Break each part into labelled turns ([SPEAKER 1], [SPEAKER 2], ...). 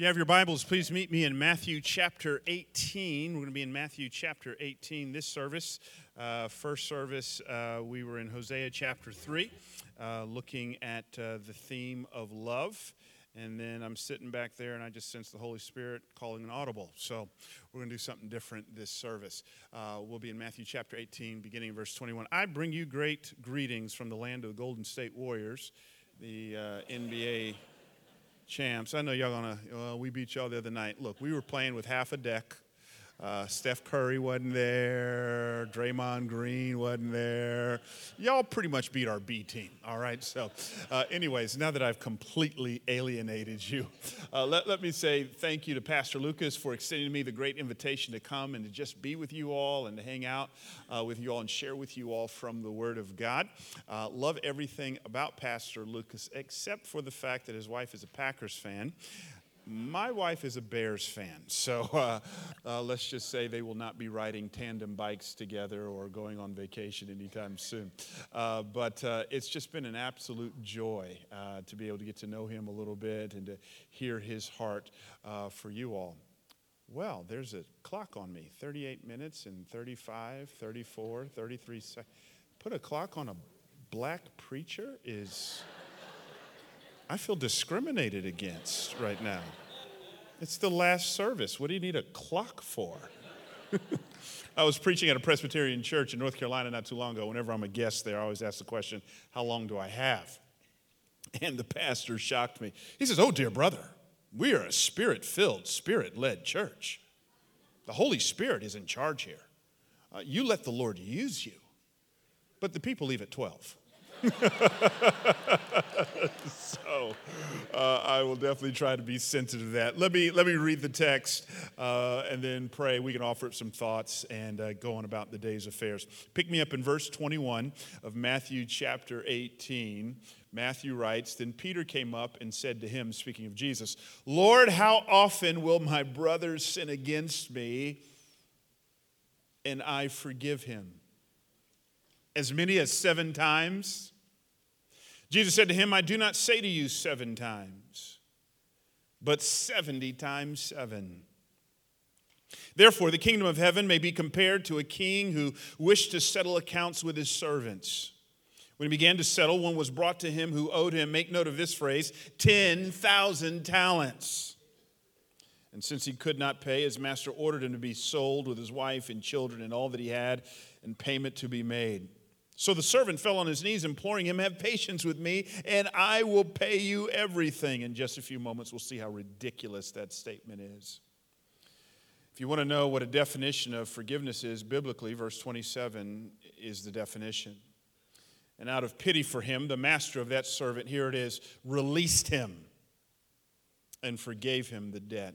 [SPEAKER 1] you have your Bibles, please meet me in Matthew chapter 18. We're going to be in Matthew chapter 18 this service. Uh, first service, uh, we were in Hosea chapter 3, uh, looking at uh, the theme of love. And then I'm sitting back there and I just sense the Holy Spirit calling an audible. So we're going to do something different this service. Uh, we'll be in Matthew chapter 18, beginning in verse 21. I bring you great greetings from the land of the Golden State Warriors, the uh, NBA champs. I know y'all gonna, well, we beat y'all the other night. Look, we were playing with half a deck. Uh, Steph Curry wasn't there. Draymond Green wasn't there. Y'all pretty much beat our B team, all right? So, uh, anyways, now that I've completely alienated you, uh, let, let me say thank you to Pastor Lucas for extending me the great invitation to come and to just be with you all and to hang out uh, with you all and share with you all from the Word of God. Uh, love everything about Pastor Lucas except for the fact that his wife is a Packers fan. My wife is a Bears fan, so uh, uh, let's just say they will not be riding tandem bikes together or going on vacation anytime soon. Uh, but uh, it's just been an absolute joy uh, to be able to get to know him a little bit and to hear his heart uh, for you all. Well, there's a clock on me 38 minutes and 35, 34, 33 seconds. Put a clock on a black preacher is. I feel discriminated against right now. It's the last service. What do you need a clock for? I was preaching at a Presbyterian church in North Carolina not too long ago. Whenever I'm a guest there, I always ask the question, How long do I have? And the pastor shocked me. He says, Oh, dear brother, we are a spirit filled, spirit led church. The Holy Spirit is in charge here. Uh, you let the Lord use you, but the people leave at 12. so uh, I will definitely try to be sensitive to that. Let me let me read the text uh, and then pray. We can offer up some thoughts and uh, go on about the day's affairs. Pick me up in verse 21 of Matthew chapter 18. Matthew writes, Then Peter came up and said to him, speaking of Jesus, Lord, how often will my brother sin against me and I forgive him? As many as seven times? Jesus said to him, I do not say to you seven times, but 70 times seven. Therefore, the kingdom of heaven may be compared to a king who wished to settle accounts with his servants. When he began to settle, one was brought to him who owed him, make note of this phrase, 10,000 talents. And since he could not pay, his master ordered him to be sold with his wife and children and all that he had, and payment to be made. So the servant fell on his knees, imploring him, Have patience with me, and I will pay you everything. In just a few moments, we'll see how ridiculous that statement is. If you want to know what a definition of forgiveness is biblically, verse 27 is the definition. And out of pity for him, the master of that servant, here it is, released him and forgave him the debt.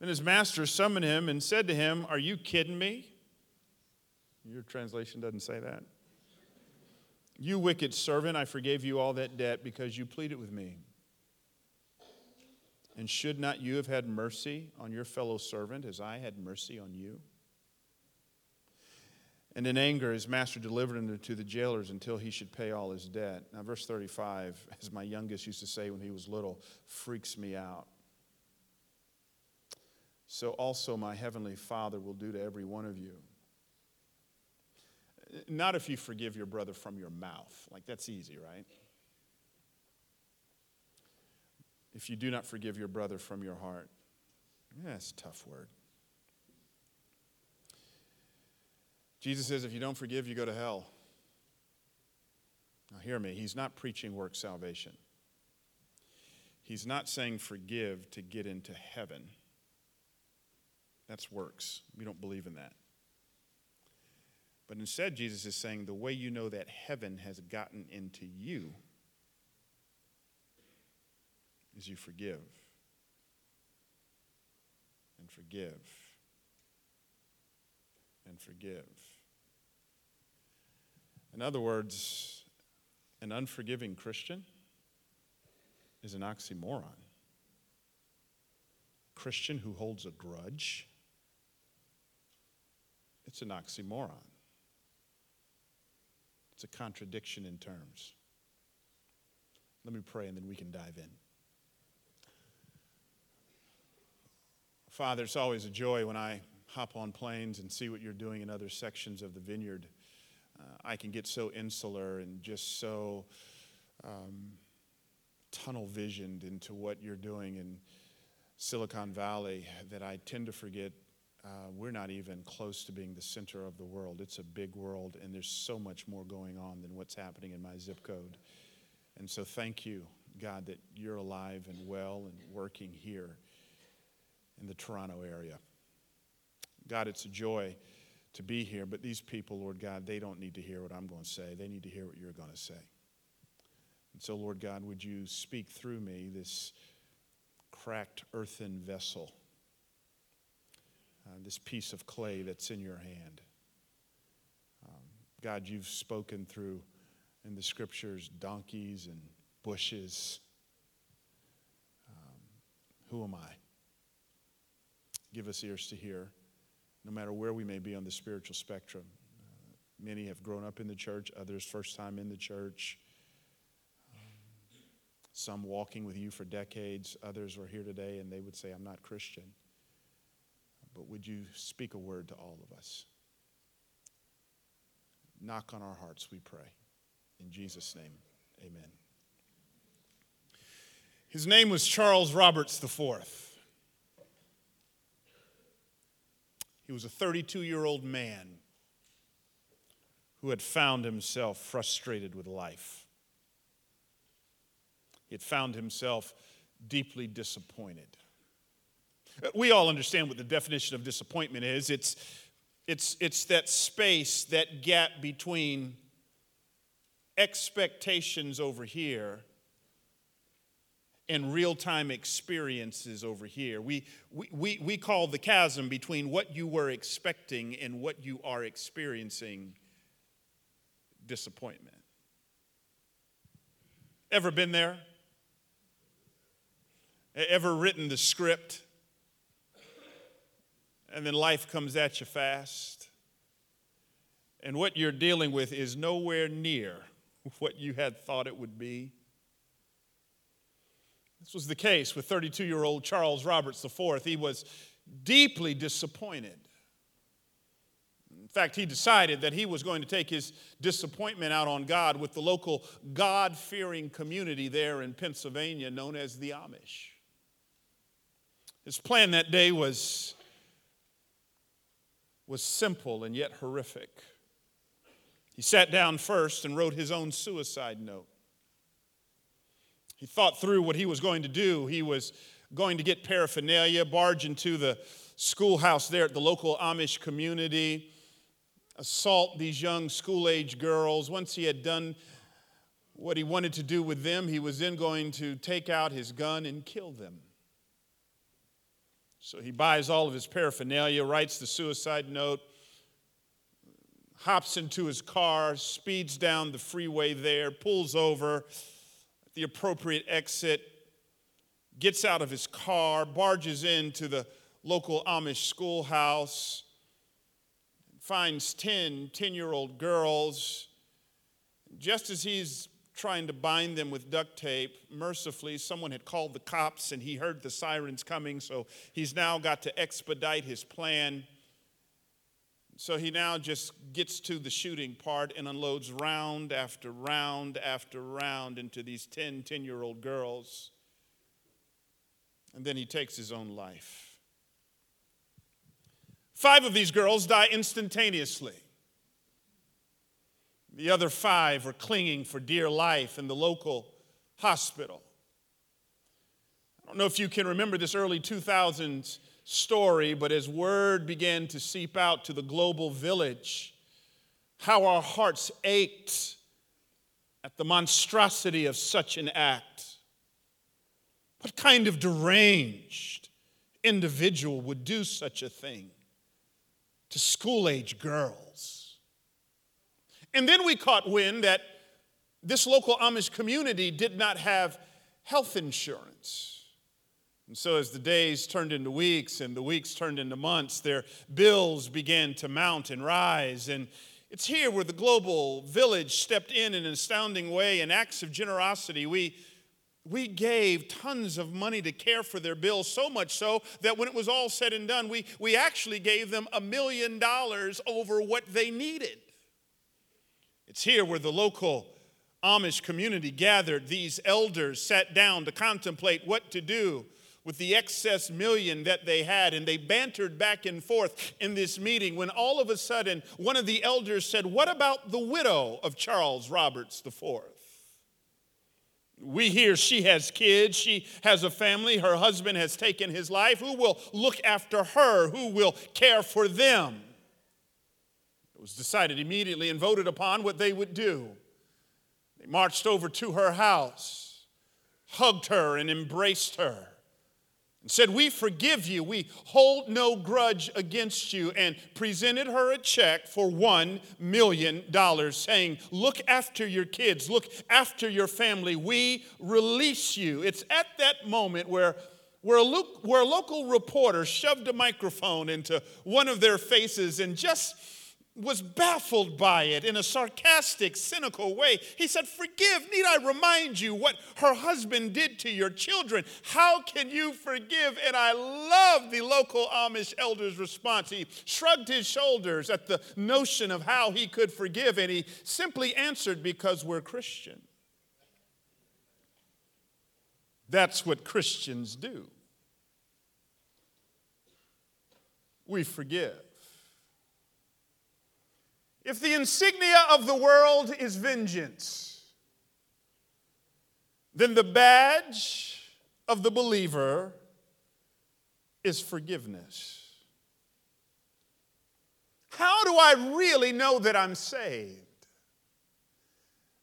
[SPEAKER 1] Then his master summoned him and said to him, Are you kidding me? Your translation doesn't say that. You wicked servant, I forgave you all that debt because you pleaded with me. And should not you have had mercy on your fellow servant as I had mercy on you? And in anger, his master delivered him to the jailers until he should pay all his debt. Now, verse 35, as my youngest used to say when he was little, freaks me out. So also my heavenly Father will do to every one of you not if you forgive your brother from your mouth. Like, that's easy, right? If you do not forgive your brother from your heart. That's a tough word. Jesus says, if you don't forgive, you go to hell. Now, hear me. He's not preaching work salvation. He's not saying forgive to get into heaven. That's works. We don't believe in that. But instead, Jesus is saying the way you know that heaven has gotten into you is you forgive. and forgive and forgive. In other words, an unforgiving Christian is an oxymoron. Christian who holds a grudge, it's an oxymoron. It's a contradiction in terms. Let me pray and then we can dive in. Father, it's always a joy when I hop on planes and see what you're doing in other sections of the vineyard. Uh, I can get so insular and just so um, tunnel visioned into what you're doing in Silicon Valley that I tend to forget uh, we're not even close to being the center of the world. It's a big world, and there's so much more going on than what's happening in my zip code. And so, thank you, God, that you're alive and well and working here in the Toronto area. God, it's a joy to be here, but these people, Lord God, they don't need to hear what I'm going to say. They need to hear what you're going to say. And so, Lord God, would you speak through me, this cracked earthen vessel, this piece of clay that's in your hand? Um, God, you've spoken through in the scriptures donkeys and bushes. Um, who am I? Give us ears to hear no matter where we may be on the spiritual spectrum. Uh, many have grown up in the church, others, first time in the church. Um, some walking with you for decades, others are here today and they would say, I'm not Christian. But would you speak a word to all of us? Knock on our hearts, we pray. In Jesus' name, amen. His name was Charles Roberts IV. He was a 32 year old man who had found himself frustrated with life. He had found himself deeply disappointed. We all understand what the definition of disappointment is it's, it's, it's that space, that gap between expectations over here and real time experiences over here. We, we, we we call the chasm between what you were expecting and what you are experiencing disappointment. Ever been there? Ever written the script and then life comes at you fast? And what you're dealing with is nowhere near what you had thought it would be. This was the case with 32 year old Charles Roberts IV. He was deeply disappointed. In fact, he decided that he was going to take his disappointment out on God with the local God fearing community there in Pennsylvania known as the Amish. His plan that day was, was simple and yet horrific. He sat down first and wrote his own suicide note. He thought through what he was going to do. He was going to get paraphernalia, barge into the schoolhouse there at the local Amish community, assault these young school age girls. Once he had done what he wanted to do with them, he was then going to take out his gun and kill them. So he buys all of his paraphernalia, writes the suicide note, hops into his car, speeds down the freeway there, pulls over at the appropriate exit, gets out of his car, barges into the local Amish schoolhouse, finds 10 10 year old girls. Just as he's trying to bind them with duct tape, mercifully, someone had called the cops and he heard the sirens coming, so he's now got to expedite his plan. So he now just gets to the shooting part and unloads round after round after round into these 10, 10 year old girls. And then he takes his own life. Five of these girls die instantaneously. The other five are clinging for dear life in the local hospital. I don't know if you can remember this early 2000s story, but as word began to seep out to the global village, how our hearts ached at the monstrosity of such an act. What kind of deranged, individual would do such a thing to school age girls. And then we caught wind that this local Amish community did not have health insurance. And so, as the days turned into weeks and the weeks turned into months, their bills began to mount and rise. And it's here where the global village stepped in in an astounding way in acts of generosity. We, we gave tons of money to care for their bills, so much so that when it was all said and done, we, we actually gave them a million dollars over what they needed. It's here where the local Amish community gathered. These elders sat down to contemplate what to do with the excess million that they had, and they bantered back and forth in this meeting when all of a sudden one of the elders said, What about the widow of Charles Roberts IV? We hear she has kids, she has a family, her husband has taken his life. Who will look after her? Who will care for them? It was decided immediately and voted upon what they would do. They marched over to her house, hugged her, and embraced her and said, We forgive you. We hold no grudge against you. And presented her a check for $1 million, saying, Look after your kids, look after your family. We release you. It's at that moment where where a, lo- where a local reporter shoved a microphone into one of their faces and just was baffled by it in a sarcastic, cynical way. He said, Forgive, need I remind you what her husband did to your children? How can you forgive? And I love the local Amish elder's response. He shrugged his shoulders at the notion of how he could forgive, and he simply answered, Because we're Christian. That's what Christians do. We forgive. If the insignia of the world is vengeance, then the badge of the believer is forgiveness. How do I really know that I'm saved?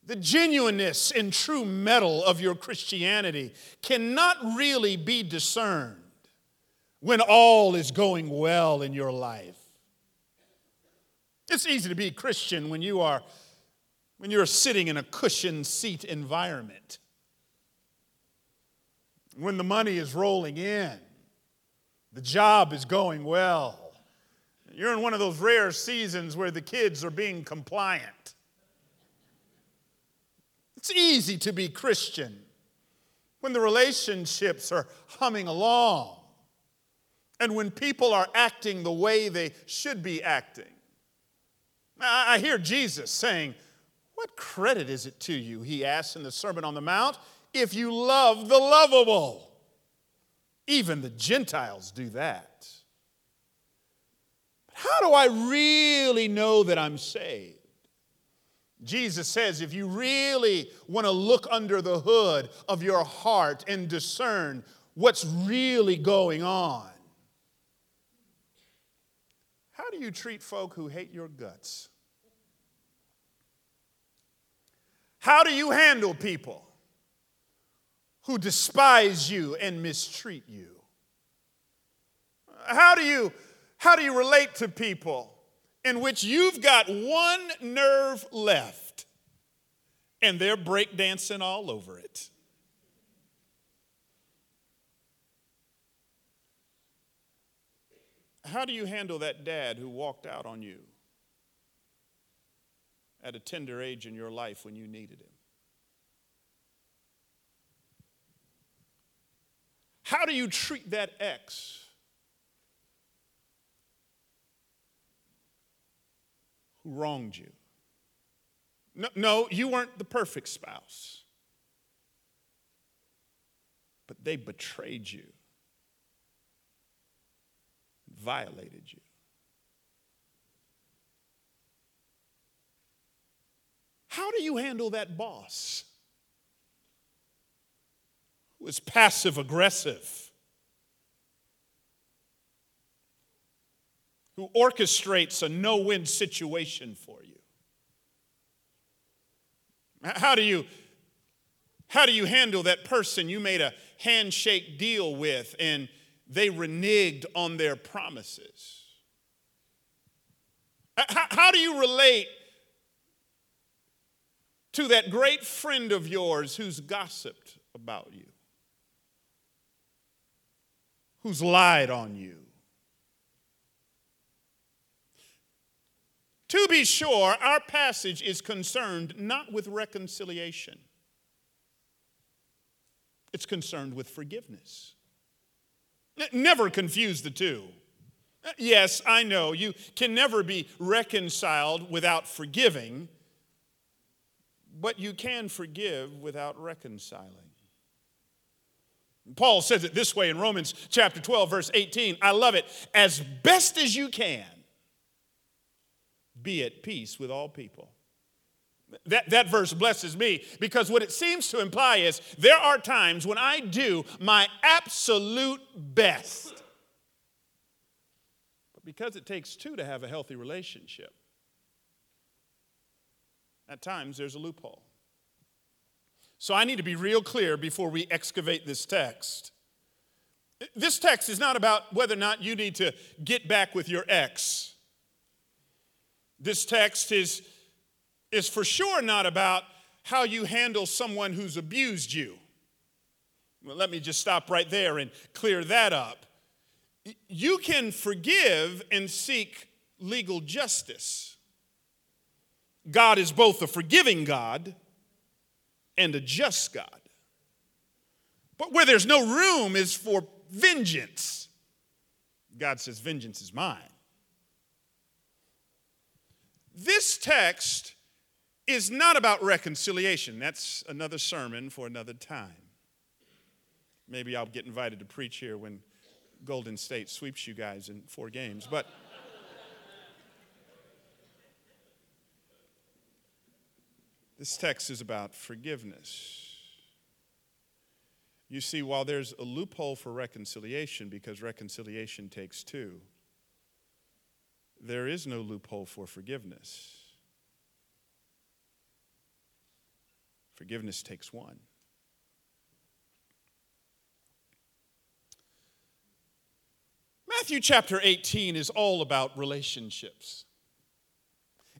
[SPEAKER 1] The genuineness and true mettle of your Christianity cannot really be discerned when all is going well in your life. It's easy to be Christian when you are when you're sitting in a cushioned seat environment. When the money is rolling in, the job is going well. You're in one of those rare seasons where the kids are being compliant. It's easy to be Christian when the relationships are humming along and when people are acting the way they should be acting. I hear Jesus saying, What credit is it to you, he asks in the Sermon on the Mount, if you love the lovable? Even the Gentiles do that. But How do I really know that I'm saved? Jesus says if you really want to look under the hood of your heart and discern what's really going on, how do you treat folk who hate your guts? How do you handle people who despise you and mistreat you? How do you, how do you relate to people in which you've got one nerve left and they're breakdancing all over it? How do you handle that dad who walked out on you at a tender age in your life when you needed him? How do you treat that ex who wronged you? No, no, you weren't the perfect spouse, but they betrayed you violated you. How do you handle that boss who is passive aggressive, who orchestrates a no win situation for you? How do you how do you handle that person you made a handshake deal with and they reneged on their promises. How, how do you relate to that great friend of yours who's gossiped about you, who's lied on you? To be sure, our passage is concerned not with reconciliation, it's concerned with forgiveness. Never confuse the two. Uh, yes, I know you can never be reconciled without forgiving, but you can forgive without reconciling. Paul says it this way in Romans chapter 12, verse 18. I love it. As best as you can, be at peace with all people. That, that verse blesses me because what it seems to imply is there are times when I do my absolute best. But because it takes two to have a healthy relationship, at times there's a loophole. So I need to be real clear before we excavate this text. This text is not about whether or not you need to get back with your ex. This text is, is for sure not about how you handle someone who's abused you. Well, let me just stop right there and clear that up. You can forgive and seek legal justice. God is both a forgiving God and a just God. But where there's no room is for vengeance. God says, Vengeance is mine. This text is not about reconciliation. That's another sermon for another time. Maybe I'll get invited to preach here when Golden State sweeps you guys in four games. But this text is about forgiveness. You see, while there's a loophole for reconciliation, because reconciliation takes two, there is no loophole for forgiveness. Forgiveness takes one. Matthew chapter 18 is all about relationships.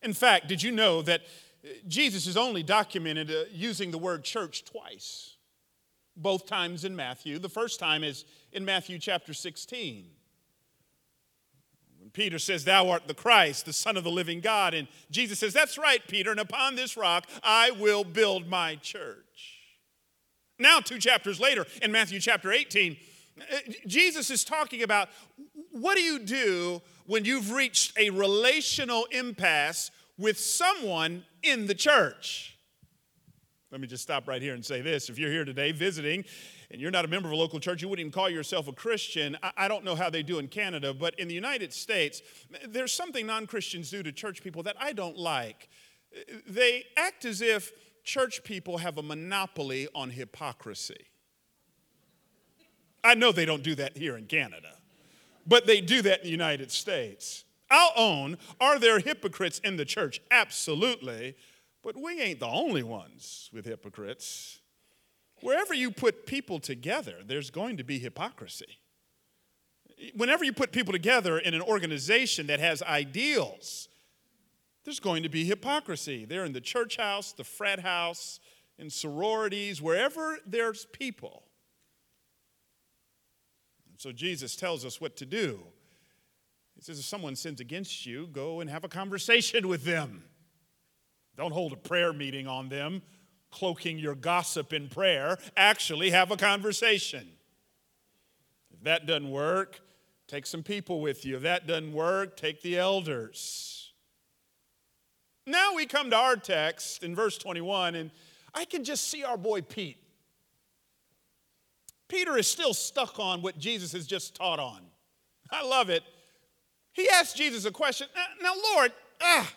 [SPEAKER 1] In fact, did you know that Jesus is only documented uh, using the word church twice? Both times in Matthew. The first time is in Matthew chapter 16. Peter says, Thou art the Christ, the Son of the living God. And Jesus says, That's right, Peter, and upon this rock I will build my church. Now, two chapters later, in Matthew chapter 18, uh, Jesus is talking about what do you do when you've reached a relational impasse with someone in the church? Let me just stop right here and say this. If you're here today visiting and you're not a member of a local church, you wouldn't even call yourself a Christian. I, don't know how they do in Canada, but in the United States, there's something non Christians do to church people that I don't like. They act as if church people have a monopoly on hypocrisy. I know they don't do that here in Canada, but they do that in the United States. I'll own, are there hypocrites in the church? Absolutely. But we ain't the only ones with hypocrites. Wherever you put people together, there's going to be hypocrisy. Whenever you put people together in an organization that has ideals, there's going to be hypocrisy. They're in the church house, the frat house, in sororities, wherever there's people. So Jesus tells us what to do. He says, if someone sins against you, go and have a conversation with them. Don't hold a prayer meeting on them cloaking your gossip in prayer, actually have a conversation. If that doesn't work, take some people with you. If that doesn't work, take the elders. Now we come to our text in verse 21, and I can just see our boy Pete. Peter is still stuck on what Jesus has just taught on. I love it. He asked Jesus a question. Now, Lord, ah,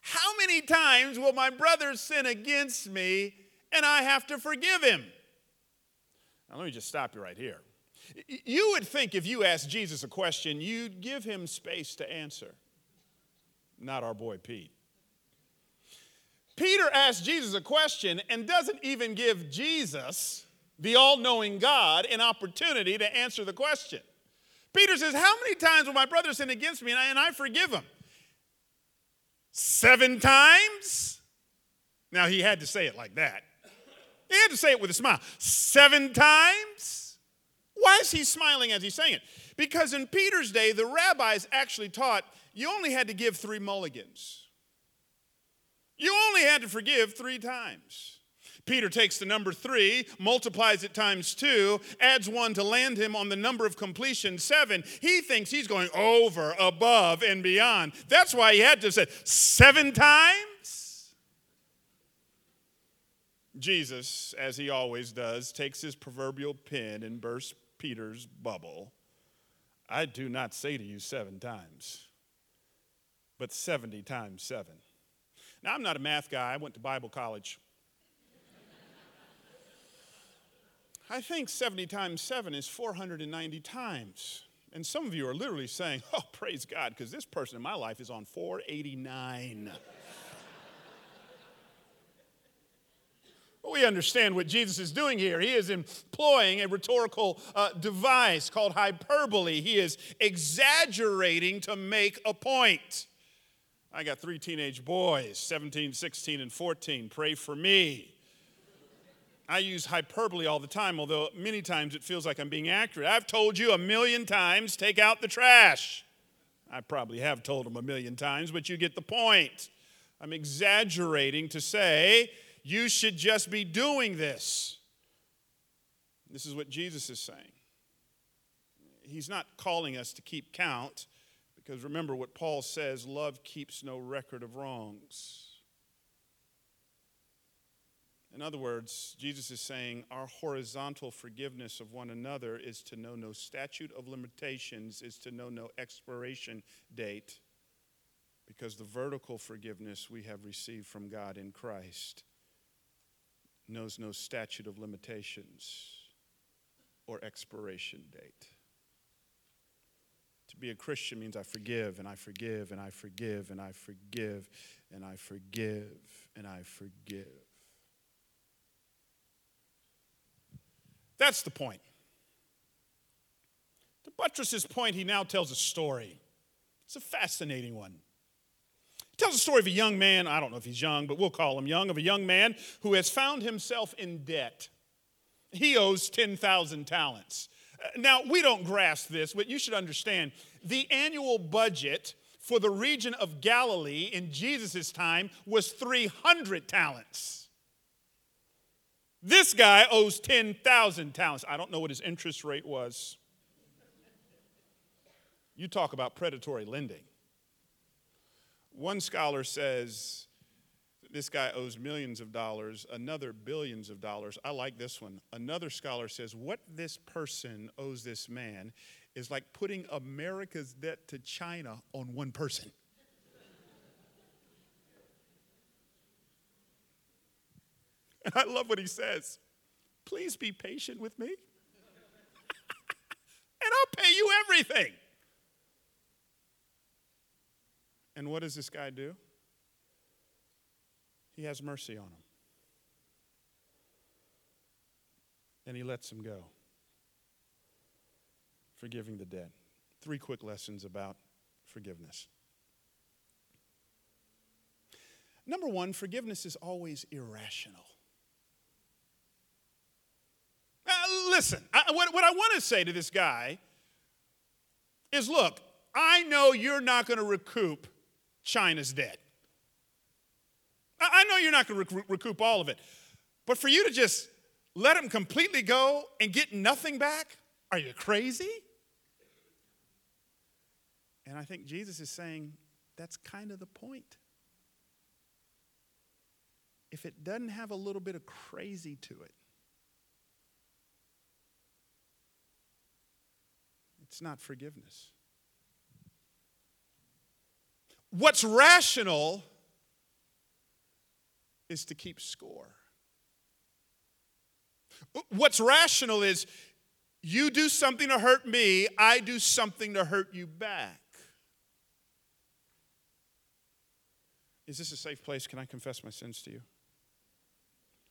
[SPEAKER 1] how many times will my brother sin against me and I have to forgive him? Now, let me just stop you right here. You would think if you asked Jesus a question, you'd give him space to answer. Not our boy Pete. Peter asks Jesus a question and doesn't even give Jesus, the all knowing God, an opportunity to answer the question. Peter says, How many times will my brother sin against me and I, and I forgive him? Seven times? Now, he had to say it like that. He had to say it with a smile. Seven times? Why is he smiling as he's saying it? Because in Peter's day, the rabbis actually taught you only had to give three mulligans. You only had to forgive three times. Peter takes the number three, multiplies it times two, adds one to land him on the number of completion, seven. He thinks he's going over, above, and beyond. That's why he had to say seven times. Jesus, as he always does, takes his proverbial pen and bursts Peter's bubble. I do not say to you seven times, but 70 times seven. Now, I'm not a math guy, I went to Bible college. I think 70 times 7 is 490 times. And some of you are literally saying, oh, praise God, because this person in my life is on 489. we understand what Jesus is doing here. He is employing a rhetorical uh, device called hyperbole. He is exaggerating to make a point. I got three teenage boys 17, 16, and 14. Pray for me. I use hyperbole all the time, although many times it feels like I'm being accurate. I've told you a million times take out the trash. I probably have told them a million times, but you get the point. I'm exaggerating to say you should just be doing this. This is what Jesus is saying. He's not calling us to keep count, because remember what Paul says love keeps no record of wrongs. In other words, Jesus is saying our horizontal forgiveness of one another is to know no statute of limitations, is to know no expiration date, because the vertical forgiveness we have received from God in Christ knows no statute of limitations or expiration date. To be a Christian means I forgive and I forgive and I forgive and I forgive and I forgive and I forgive. That's the point. To buttress his point, he now tells a story. It's a fascinating one. He tells a story of a young man, I don't know if he's young, but we'll call him young, of a young man who has found himself in debt. He owes 10,000 talents. Uh, now, we don't grasp this, but you should understand the annual budget for the region of Galilee in Jesus' time was 300 talents. This guy owes 10,000 talents. I don't know what his interest rate was. You talk about predatory lending. One scholar says this guy owes millions of dollars, another billions of dollars. I like this one. Another scholar says what this person owes this man is like putting America's debt to China on one person. And I love what he says. Please be patient with me, and I'll pay you everything. And what does this guy do? He has mercy on him. And he lets him go, forgiving the debt. Three quick lessons about forgiveness. Number one, forgiveness is always irrational. Uh, listen, I, what, what I want to say to this guy is look, I know you're not going to recoup China's debt. I, I know you're not going to rec- recoup all of it. But for you to just let them completely go and get nothing back, are you crazy? And I think Jesus is saying that's kind of the point. If it doesn't have a little bit of crazy to it, It's not forgiveness. What's rational is to keep score. What's rational is you do something to hurt me, I do something to hurt you back. Is this a safe place? Can I confess my sins to you?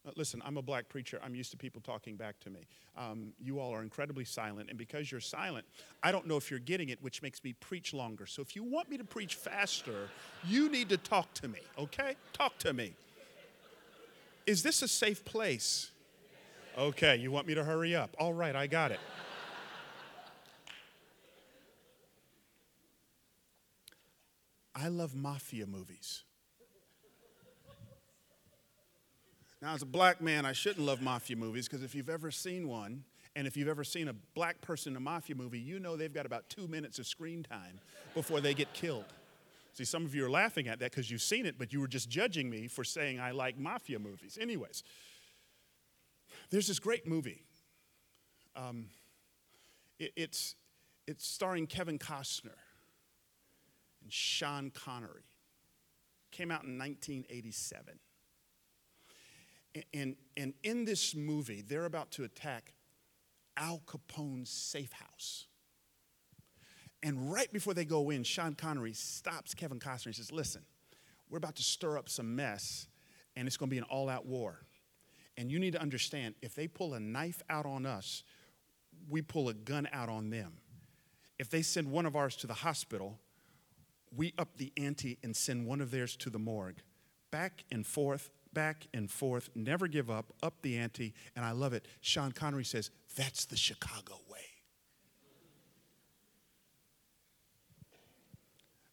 [SPEAKER 1] Uh, Listen, I'm a black preacher. I'm used to people talking back to me. Um, you all are incredibly silent, and because you're silent, I don't know if you're getting it, which makes me preach longer. So if you want me to preach faster, you need to talk to me, okay? Talk to me. Is this a safe place? Okay, you want me to hurry up? All right, I got it. I love mafia movies. Now, as a black man, I shouldn't love mafia movies because if you've ever seen one, and if you've ever seen a black person in a mafia movie, you know they've got about two minutes of screen time before they get killed. See, some of you are laughing at that because you've seen it, but you were just judging me for saying I like mafia movies. Anyways, there's this great movie. Um, it, it's, it's starring Kevin Costner and Sean Connery. Came out in 1987. And, and in this movie, they're about to attack Al Capone's safe house. And right before they go in, Sean Connery stops Kevin Costner and says, Listen, we're about to stir up some mess, and it's going to be an all out war. And you need to understand if they pull a knife out on us, we pull a gun out on them. If they send one of ours to the hospital, we up the ante and send one of theirs to the morgue. Back and forth, back and forth, never give up, up the ante, and I love it. Sean Connery says, That's the Chicago way.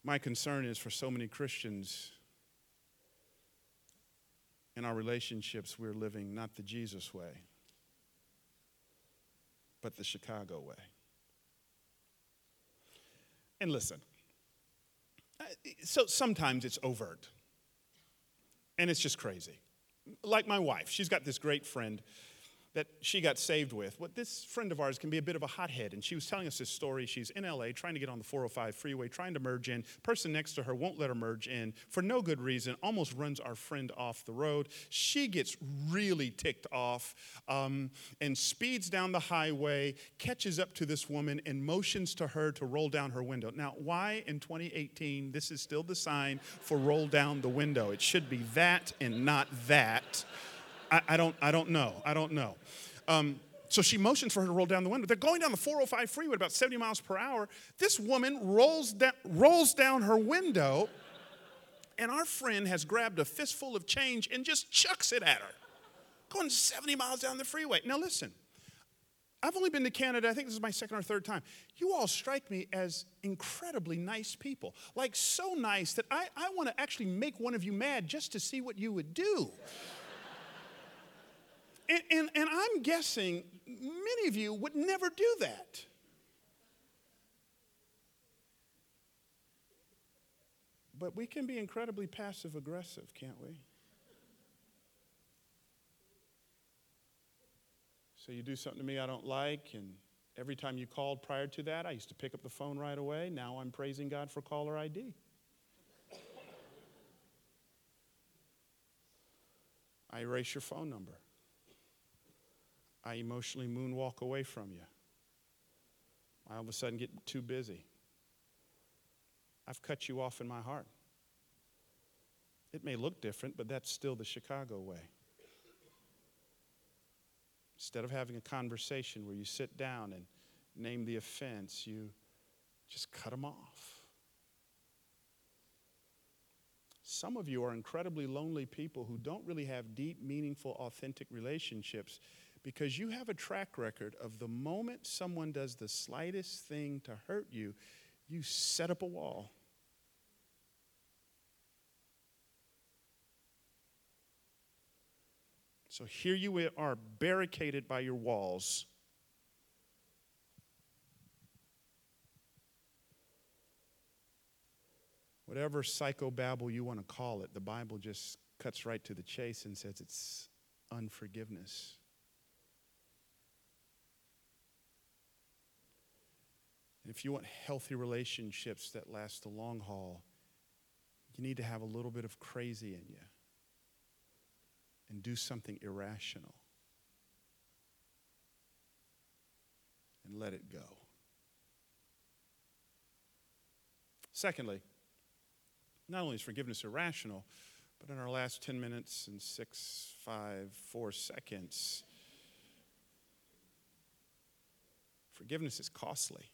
[SPEAKER 1] My concern is for so many Christians in our relationships, we're living not the Jesus way, but the Chicago way. And listen, so sometimes it's overt and it's just crazy. Like my wife, she's got this great friend that she got saved with. What this friend of ours can be a bit of a hothead, and she was telling us this story. She's in LA trying to get on the 405 freeway, trying to merge in. Person next to her won't let her merge in for no good reason, almost runs our friend off the road. She gets really ticked off um, and speeds down the highway, catches up to this woman, and motions to her to roll down her window. Now, why in 2018 this is still the sign for roll down the window? It should be that and not that. I, I, don't, I don't know. I don't know. Um, so she motions for her to roll down the window. They're going down the 405 freeway at about 70 miles per hour. This woman rolls down, rolls down her window, and our friend has grabbed a fistful of change and just chucks it at her, going 70 miles down the freeway. Now, listen, I've only been to Canada, I think this is my second or third time. You all strike me as incredibly nice people. Like, so nice that I, I want to actually make one of you mad just to see what you would do. And, and, and I'm guessing many of you would never do that. But we can be incredibly passive aggressive, can't we? So you do something to me I don't like, and every time you called prior to that, I used to pick up the phone right away. Now I'm praising God for caller ID. I erase your phone number. I emotionally moonwalk away from you. I all of a sudden get too busy. I've cut you off in my heart. It may look different, but that's still the Chicago way. Instead of having a conversation where you sit down and name the offense, you just cut them off. Some of you are incredibly lonely people who don't really have deep, meaningful, authentic relationships because you have a track record of the moment someone does the slightest thing to hurt you, you set up a wall. So here you are, barricaded by your walls. Whatever psychobabble you want to call it, the Bible just cuts right to the chase and says it's unforgiveness. And if you want healthy relationships that last the long haul, you need to have a little bit of crazy in you and do something irrational and let it go. Secondly, not only is forgiveness irrational, but in our last 10 minutes and six, five, four seconds, forgiveness is costly.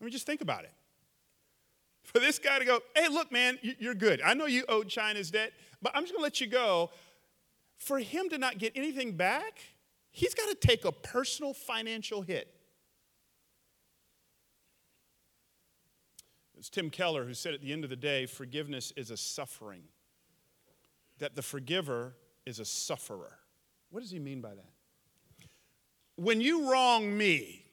[SPEAKER 1] I mean, just think about it. For this guy to go, hey, look, man, you're good. I know you owed China's debt, but I'm just going to let you go. For him to not get anything back, he's got to take a personal financial hit. It's Tim Keller who said at the end of the day, forgiveness is a suffering, that the forgiver is a sufferer. What does he mean by that? When you wrong me,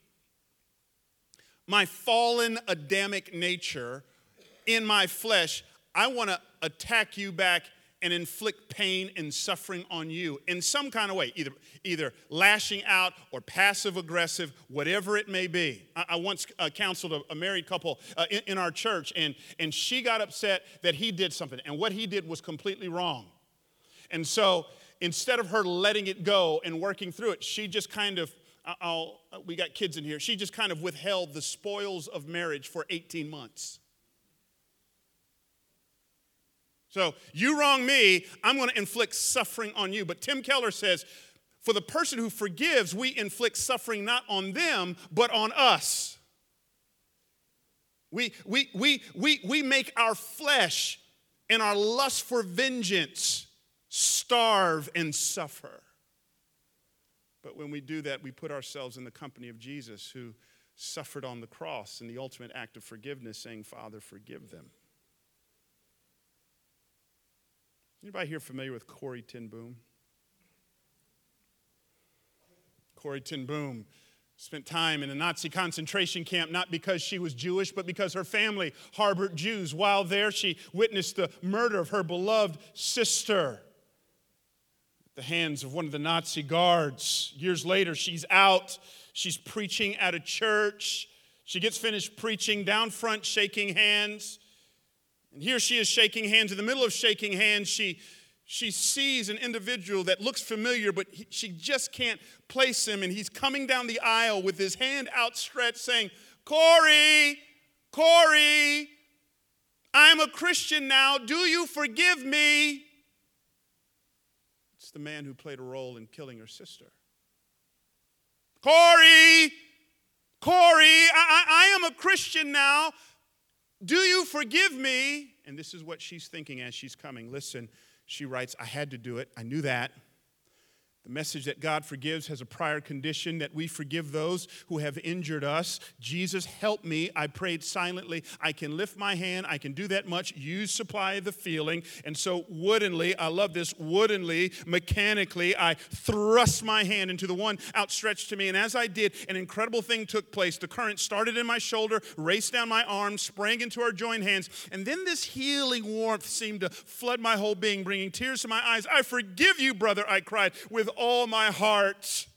[SPEAKER 1] my fallen Adamic nature in my flesh, I want to attack you back and inflict pain and suffering on you in some kind of way, either, either lashing out or passive aggressive, whatever it may be. I, I once uh, counseled a, a, married couple uh, in, in our church, and, and she got upset that he did something, and what he did was completely wrong. And so instead of her letting it go and working through it, she just kind of I'll, uh, we got kids in here. She just kind of withheld the spoils of marriage for 18 months. So you wrong me, I'm going to inflict suffering on you. But Tim Keller says, for the person who forgives, we inflict suffering not on them, but on us. We, we, we, we, we make our flesh and our lust for vengeance starve and suffer. But when we do that, we put ourselves in the company of Jesus who suffered on the cross in the ultimate act of forgiveness, saying, Father, forgive them. Anybody here familiar with Corrie ten Boom? Corrie ten Boom spent time in a Nazi concentration camp not because she was Jewish, but because her family harbored Jews. While there, she witnessed the murder of her beloved sister the hands of one of the Nazi guards. Years later, she's out. She's preaching at a church. She gets finished preaching down front, shaking hands. And here she is shaking hands. In the middle of shaking hands, she, she sees an individual that looks familiar, but he, she just can't place him. And he's coming down the aisle with his hand outstretched, saying, Corrie, Corrie, I'm a Christian now. Do you forgive me? The man who played a role in killing her sister. Corrie, Corrie, I, I, I am a Christian now. Do you forgive me? And this is what she's thinking as she's coming. Listen, she writes, I had to do it. I knew that. The message that God forgives has a prior condition that we forgive those who have injured us. Jesus, help me. I prayed silently. I can lift my hand. I can do that much. You supply the feeling. And so, woodenly, I love this, woodenly, mechanically, I thrust my hand into the one outstretched to me. And as I did, an incredible thing took place. The current started in my shoulder, raced down my arm, sprang into our joined hands. And then this healing warmth seemed to flood my whole being, bringing tears to my eyes. I forgive you, brother, I cried with all my heart.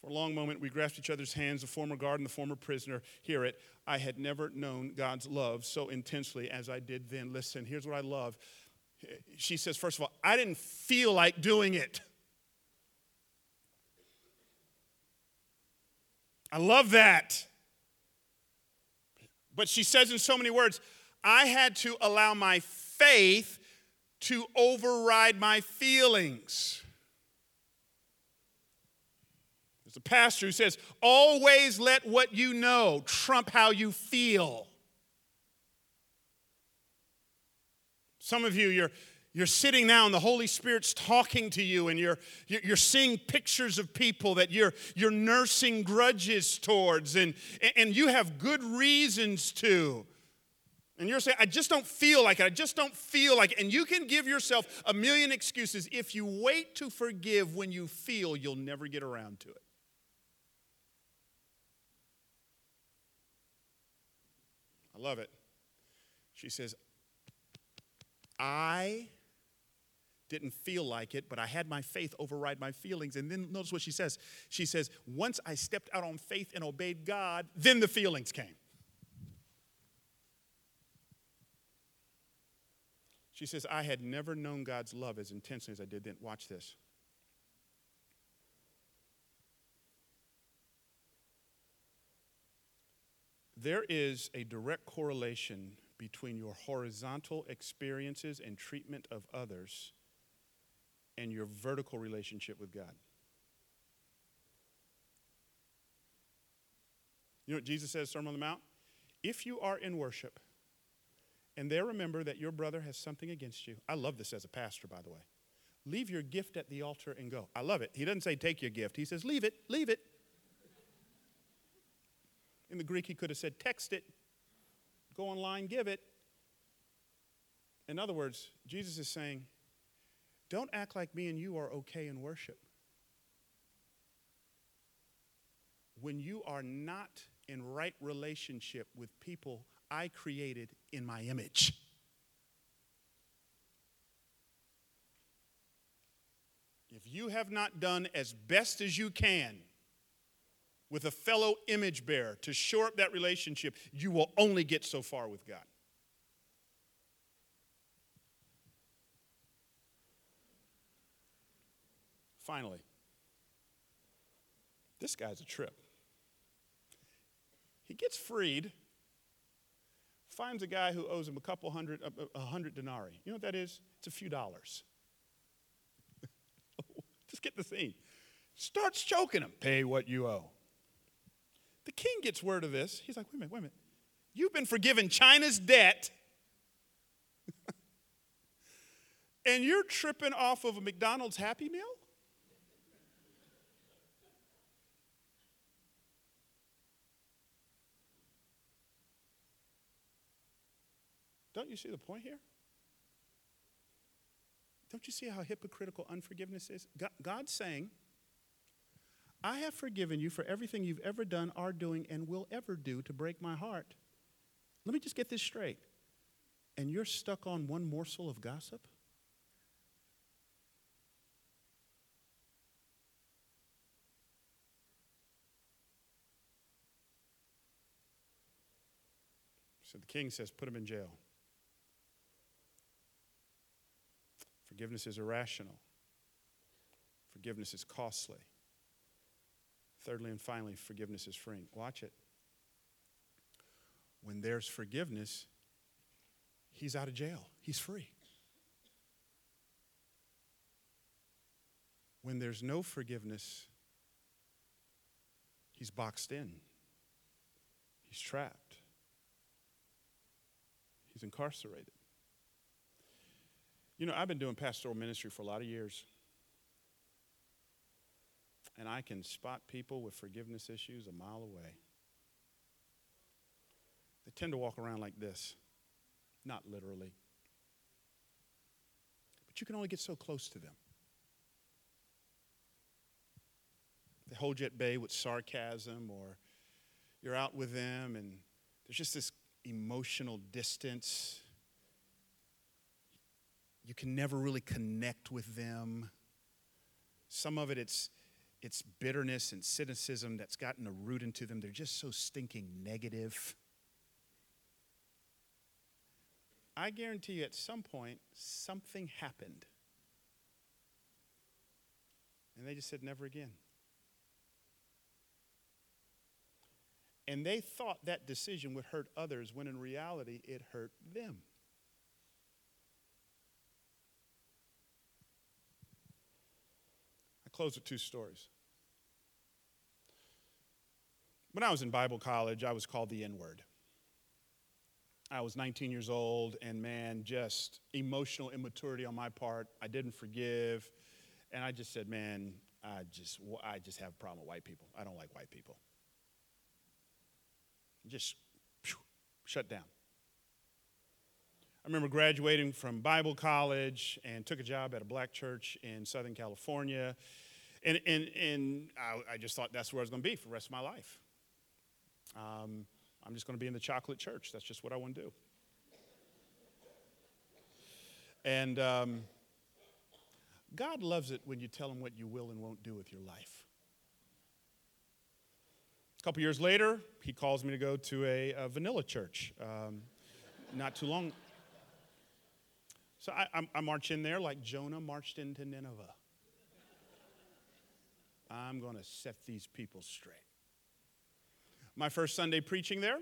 [SPEAKER 1] For a long moment, we grasped each other's hands, the former guard and the former prisoner. Hear it. I had never known God's love so intensely as I did then. Listen, here's what I love. She says, first of all, I didn't feel like doing it. I love that. But she says in so many words, I had to allow my faith to override my feelings. There's a pastor who says, always let what you know trump how you feel. Some of you, you're, you're sitting now and the Holy Spirit's talking to you, and you're, you're seeing pictures of people that you're, you're nursing grudges towards, and, and you have good reasons to. And you're saying, I just don't feel like it. I just don't feel like it. And you can give yourself a million excuses. If you wait to forgive when you feel, you'll never get around to it. I love it. She says, I didn't feel like it, but I had my faith override my feelings. And then notice what she says. She says, Once I stepped out on faith and obeyed God, then the feelings came. She says, I had never known God's love as intensely as I did then. Watch this. There is a direct correlation between your horizontal experiences and treatment of others and your vertical relationship with God. You know what Jesus says, Sermon on the Mount? If you are in worship and there remember that your brother has something against you, I love this as a pastor, by the way. Leave your gift at the altar and go. I love it. He doesn't say take your gift, he says leave it, leave it. In the Greek, he could have said text it, go online, give it. In other words, Jesus is saying, don't act like me and you are okay in worship. When you are not in right relationship with people I created in my image. If you have not done as best as you can with a fellow image bearer to shore up that relationship, you will only get so far with God. Finally, this guy's a trip. He gets freed, finds a guy who owes him a couple hundred, a, hundred denarii. You know what that is? It's a few dollars. Just get the scene. Starts choking him. Pay what you owe. The king gets word of this. He's like, wait a minute, wait a minute. You've been forgiven China's debt, and you're tripping off of a McDonald's Happy Meal? Don't you see the point here? Don't you see how hypocritical unforgiveness is? God's saying, I have forgiven you for everything you've ever done, are doing, and will ever do to break my heart. Let me just get this straight. And you're stuck on one morsel of gossip? So the king says, Put him in jail. Forgiveness is irrational. Forgiveness is costly. Thirdly and finally, forgiveness is freeing. Watch it. When there's forgiveness, he's out of jail, he's free. When there's no forgiveness, he's boxed in, he's trapped, he's incarcerated. You know, I've been doing pastoral ministry for a lot of years. And I can spot people with forgiveness issues a mile away. They tend to walk around like this, not literally. But you can only get so close to them. They hold you at bay with sarcasm, or you're out with them, and there's just this emotional distance you can never really connect with them. Some of it, it's, it's bitterness and cynicism that's gotten a root into them. They're just so stinking negative. I guarantee you, at some point, something happened. And they just said, never again. And they thought that decision would hurt others when in reality it hurt them. Close with two stories. When I was in Bible college, I was called the N word. I was 19 years old, and man, just emotional immaturity on my part. I didn't forgive, and I just said, man, I just, I just have a problem with white people. I don't like white people. Just shut down. I remember graduating from Bible college and took a job at a black church in Southern California. And, and, and I, I just thought that's where I was going to be for the rest of my life. Um, I'm just going to be in the chocolate church. That's just what I want to do. And um, God loves it when you tell him what you will and won't do with your life. A couple years later, he calls me to go to a, a vanilla church. Um, not too long. So I, I, I march in there like Jonah marched into Nineveh. I'm going to set these people straight. My first Sunday preaching there,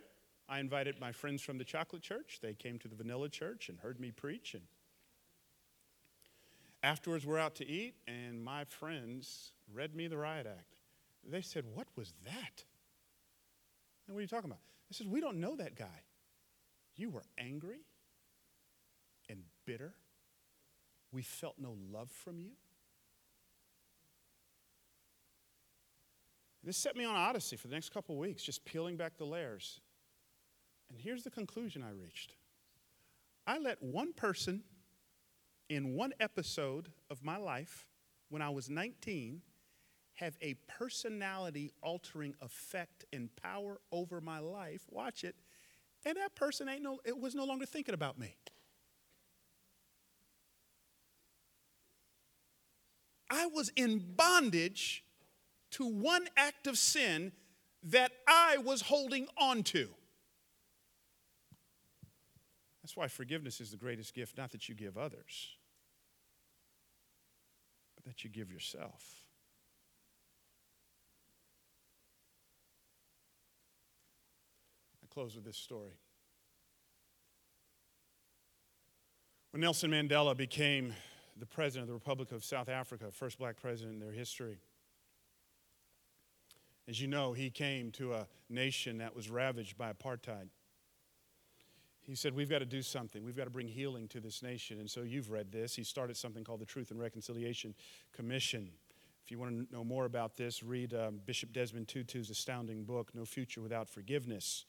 [SPEAKER 1] I invited my friends from the chocolate church. They came to the vanilla church and heard me preach. And afterwards, we're out to eat, and my friends read me the riot act. They said, What was that? And what are you talking about? I said, We don't know that guy. You were angry and bitter. We felt no love from you. This set me on odyssey for the next couple weeks, just peeling back the layers. And here's the conclusion I reached I let one person in one episode of my life when I was 19 have a personality altering effect and power over my life. Watch it. And that person ain't no it was no longer thinking about me. I was in bondage to one act of sin that I was holding on to. That's why forgiveness is the greatest gift, not that you give others, but that you give yourself. I close with this story. When Nelson Mandela became the president of the Republic of South Africa, first black president in their history, as you know, he came to a nation that was ravaged by apartheid. He said, We've got to do something. We've got to bring healing to this nation. And so you've read this. He started something called the Truth and Reconciliation Commission. If you want to know more about this, read um, Bishop Desmond Tutu's astounding book, No Future Without Forgiveness.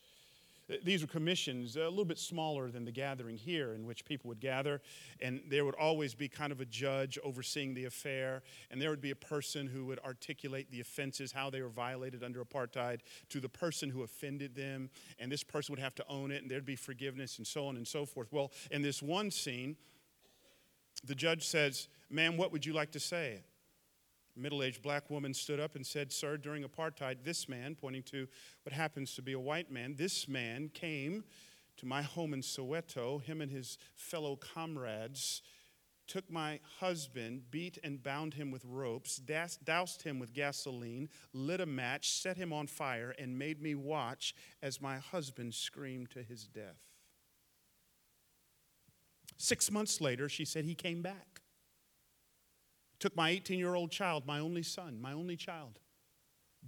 [SPEAKER 1] These were commissions a little bit smaller than the gathering here, in which people would gather, and there would always be kind of a judge overseeing the affair, and there would be a person who would articulate the offenses, how they were violated under apartheid, to the person who offended them, and this person would have to own it, and there'd be forgiveness, and so on and so forth. Well, in this one scene, the judge says, Ma'am, what would you like to say? Middle aged black woman stood up and said, Sir, during apartheid, this man, pointing to what happens to be a white man, this man came to my home in Soweto. Him and his fellow comrades took my husband, beat and bound him with ropes, doused him with gasoline, lit a match, set him on fire, and made me watch as my husband screamed to his death. Six months later, she said he came back. Took my 18 year old child, my only son, my only child,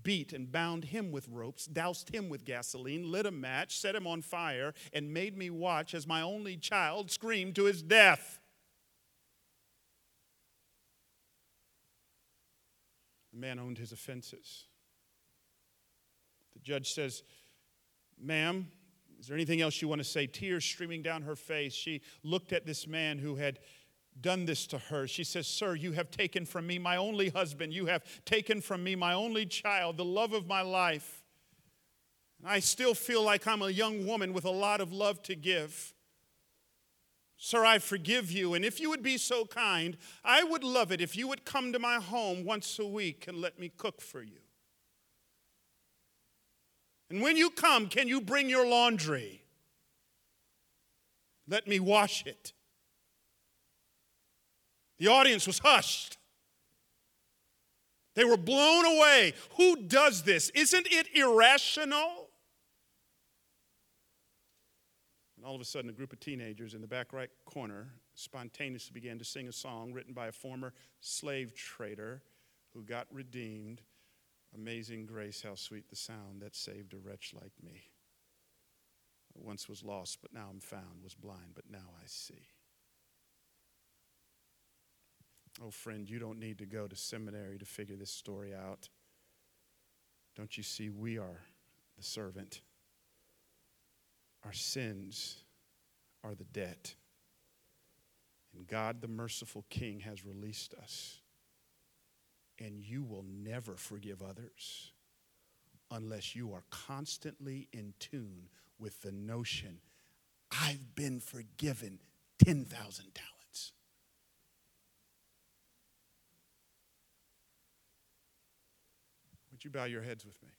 [SPEAKER 1] beat and bound him with ropes, doused him with gasoline, lit a match, set him on fire, and made me watch as my only child screamed to his death. The man owned his offenses. The judge says, Ma'am, is there anything else you want to say? Tears streaming down her face. She looked at this man who had done this to her. She says, Sir, you have taken from me my only husband. You have taken from me my only child, the love of my life. And I still feel like I'm a young woman with a lot of love to give. Sir, I forgive you. And if you would be so kind, I would love it if you would come to my home once a week and let me cook for you. And when you come, can you bring your laundry? Let me wash it. The audience was hushed. They were blown away. Who does this? Isn't it irrational? And all of a sudden, a group of teenagers in the back right corner spontaneously began to sing a song written by a former slave trader who got redeemed. Amazing grace, how sweet the sound that saved a wretch like me. I once was lost, but now I'm found, was blind, but now I see. Oh, friend, you don't need to go to seminary to figure this story out. Don't you see, we are the servant. Our sins are the debt. And God, the merciful King, has released us. And you will never forgive others unless you are constantly in tune with the notion I've been forgiven 10,000 times. Would you bow your heads with me?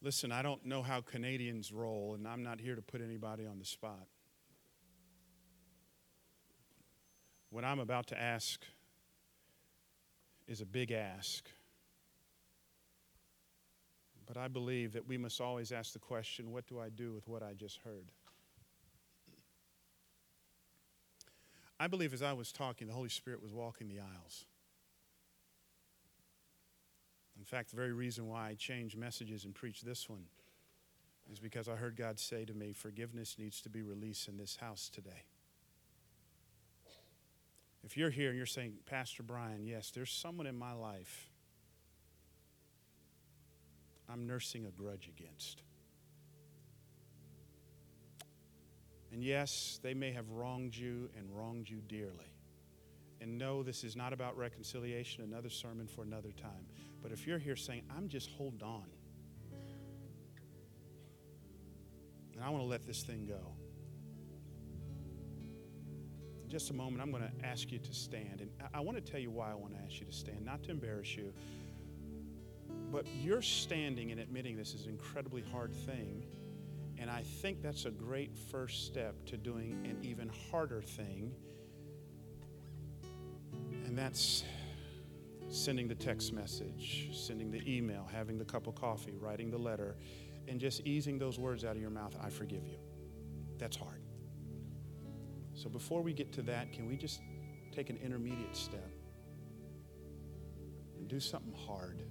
[SPEAKER 1] Listen, I don't know how Canadians roll, and I'm not here to put anybody on the spot. What I'm about to ask is a big ask. But I believe that we must always ask the question what do I do with what I just heard? I believe as I was talking, the Holy Spirit was walking the aisles. In fact, the very reason why I changed messages and preached this one is because I heard God say to me, forgiveness needs to be released in this house today. If you're here and you're saying, Pastor Brian, yes, there's someone in my life I'm nursing a grudge against. And yes, they may have wronged you and wronged you dearly. And no, this is not about reconciliation, another sermon for another time. But if you're here saying, I'm just holding on, and I want to let this thing go, in just a moment, I'm going to ask you to stand. And I want to tell you why I want to ask you to stand, not to embarrass you, but you're standing and admitting this is an incredibly hard thing. And I think that's a great first step to doing an even harder thing. And that's sending the text message, sending the email, having the cup of coffee, writing the letter, and just easing those words out of your mouth I forgive you. That's hard. So before we get to that, can we just take an intermediate step and do something hard?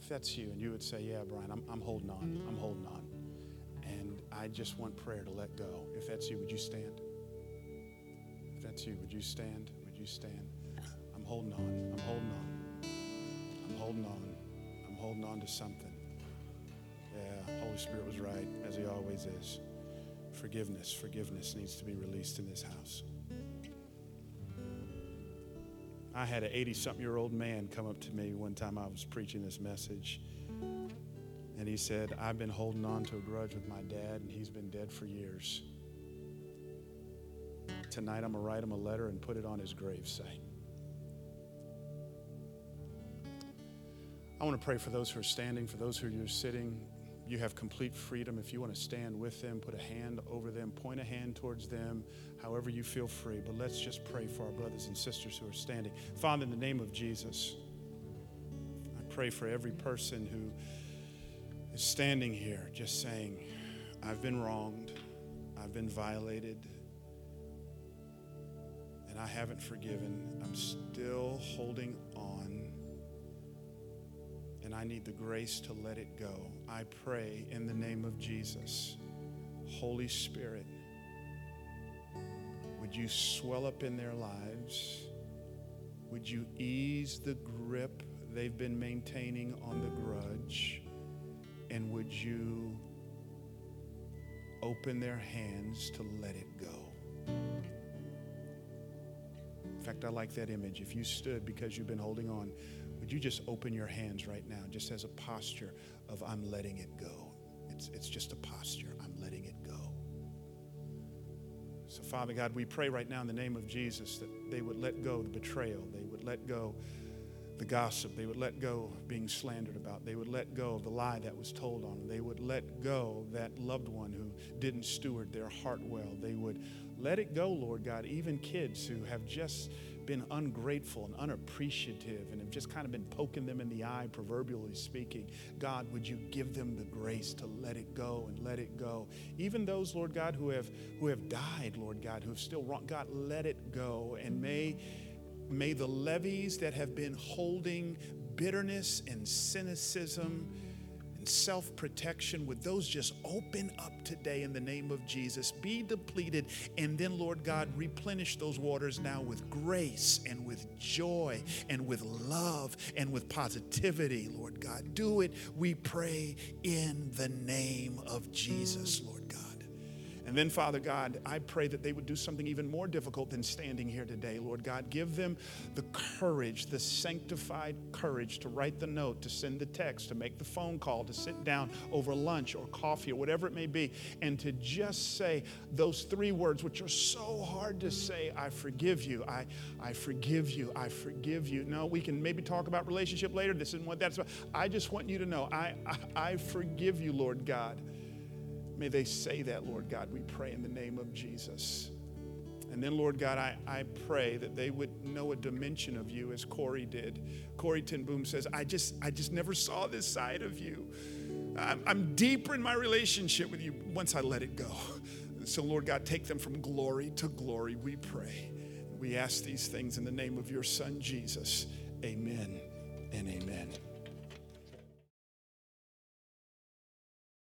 [SPEAKER 1] If that's you and you would say, Yeah, Brian, I'm, I'm holding on, I'm holding on. I just want prayer to let go. If that's you, would you stand? If that's you, would you stand? Would you stand? I'm holding on, I'm holding on, I'm holding on, I'm holding on to something. Yeah, Holy Spirit was right, as He always is. Forgiveness, forgiveness needs to be released in this house. I had an 80 something year old man come up to me one time I was preaching this message. And he said, I've been holding on to a grudge with my dad, and he's been dead for years. Tonight, I'm going to write him a letter and put it on his gravesite. I want to pray for those who are standing, for those who are sitting. You have complete freedom. If you want to stand with them, put a hand over them, point a hand towards them, however you feel free. But let's just pray for our brothers and sisters who are standing. Father, in the name of Jesus, I pray for every person who is standing here just saying, I've been wronged, I've been violated, and I haven't forgiven. I'm still holding on and I need the grace to let it go. I pray in the name of Jesus. Holy Spirit, would you swell up in their lives? Would you ease the grip they've been maintaining on the grudge? And would you open their hands to let it go? In fact, I like that image. If you stood because you've been holding on, would you just open your hands right now, just as a posture of I'm letting it go? It's, it's just a posture. I'm letting it go. So, Father God, we pray right now in the name of Jesus that they would let go the betrayal, they would let go the gossip, they would let go of being slandered about, they would let go of the lie that was told on them, they would let go that loved one who didn't steward their heart well, they would let it go, Lord God, even kids who have just been ungrateful and unappreciative and have just kind of been poking them in the eye, proverbially speaking. God, would you give them the grace to let it go and let it go? Even those, Lord God, who have who have died, Lord God, who have still wrong, God, let it go. And may may the levees that have been holding bitterness and cynicism and self protection, would those just open up today in the name of Jesus? Be depleted, and then, Lord God, replenish those waters now with grace and with joy and with love and with positivity, Lord God. Do it, we pray, in the name of Jesus, Lord. And then, Father God, I pray that they would do something even more difficult than standing here today, Lord God. Give them the courage, the sanctified courage to write the note, to send the text, to make the phone call, to sit down over lunch or coffee or whatever it may be, and to just say those three words, which are so hard to say I forgive you, I, I forgive you, I forgive you. No, we can maybe talk about relationship later. This isn't what that's about. I just want you to know I, I, I forgive you, Lord God. May they say that, Lord God, we pray in the name of Jesus. And then, Lord God, I, I pray that they would know a dimension of you as Corrie did. Corrie Ten Boom says, I just, I just never saw this side of you. I'm, I'm deeper in my relationship with you once I let it go. So, Lord God, take them from glory to glory, we pray. We ask these things in the name of your Son, Jesus. Amen and amen.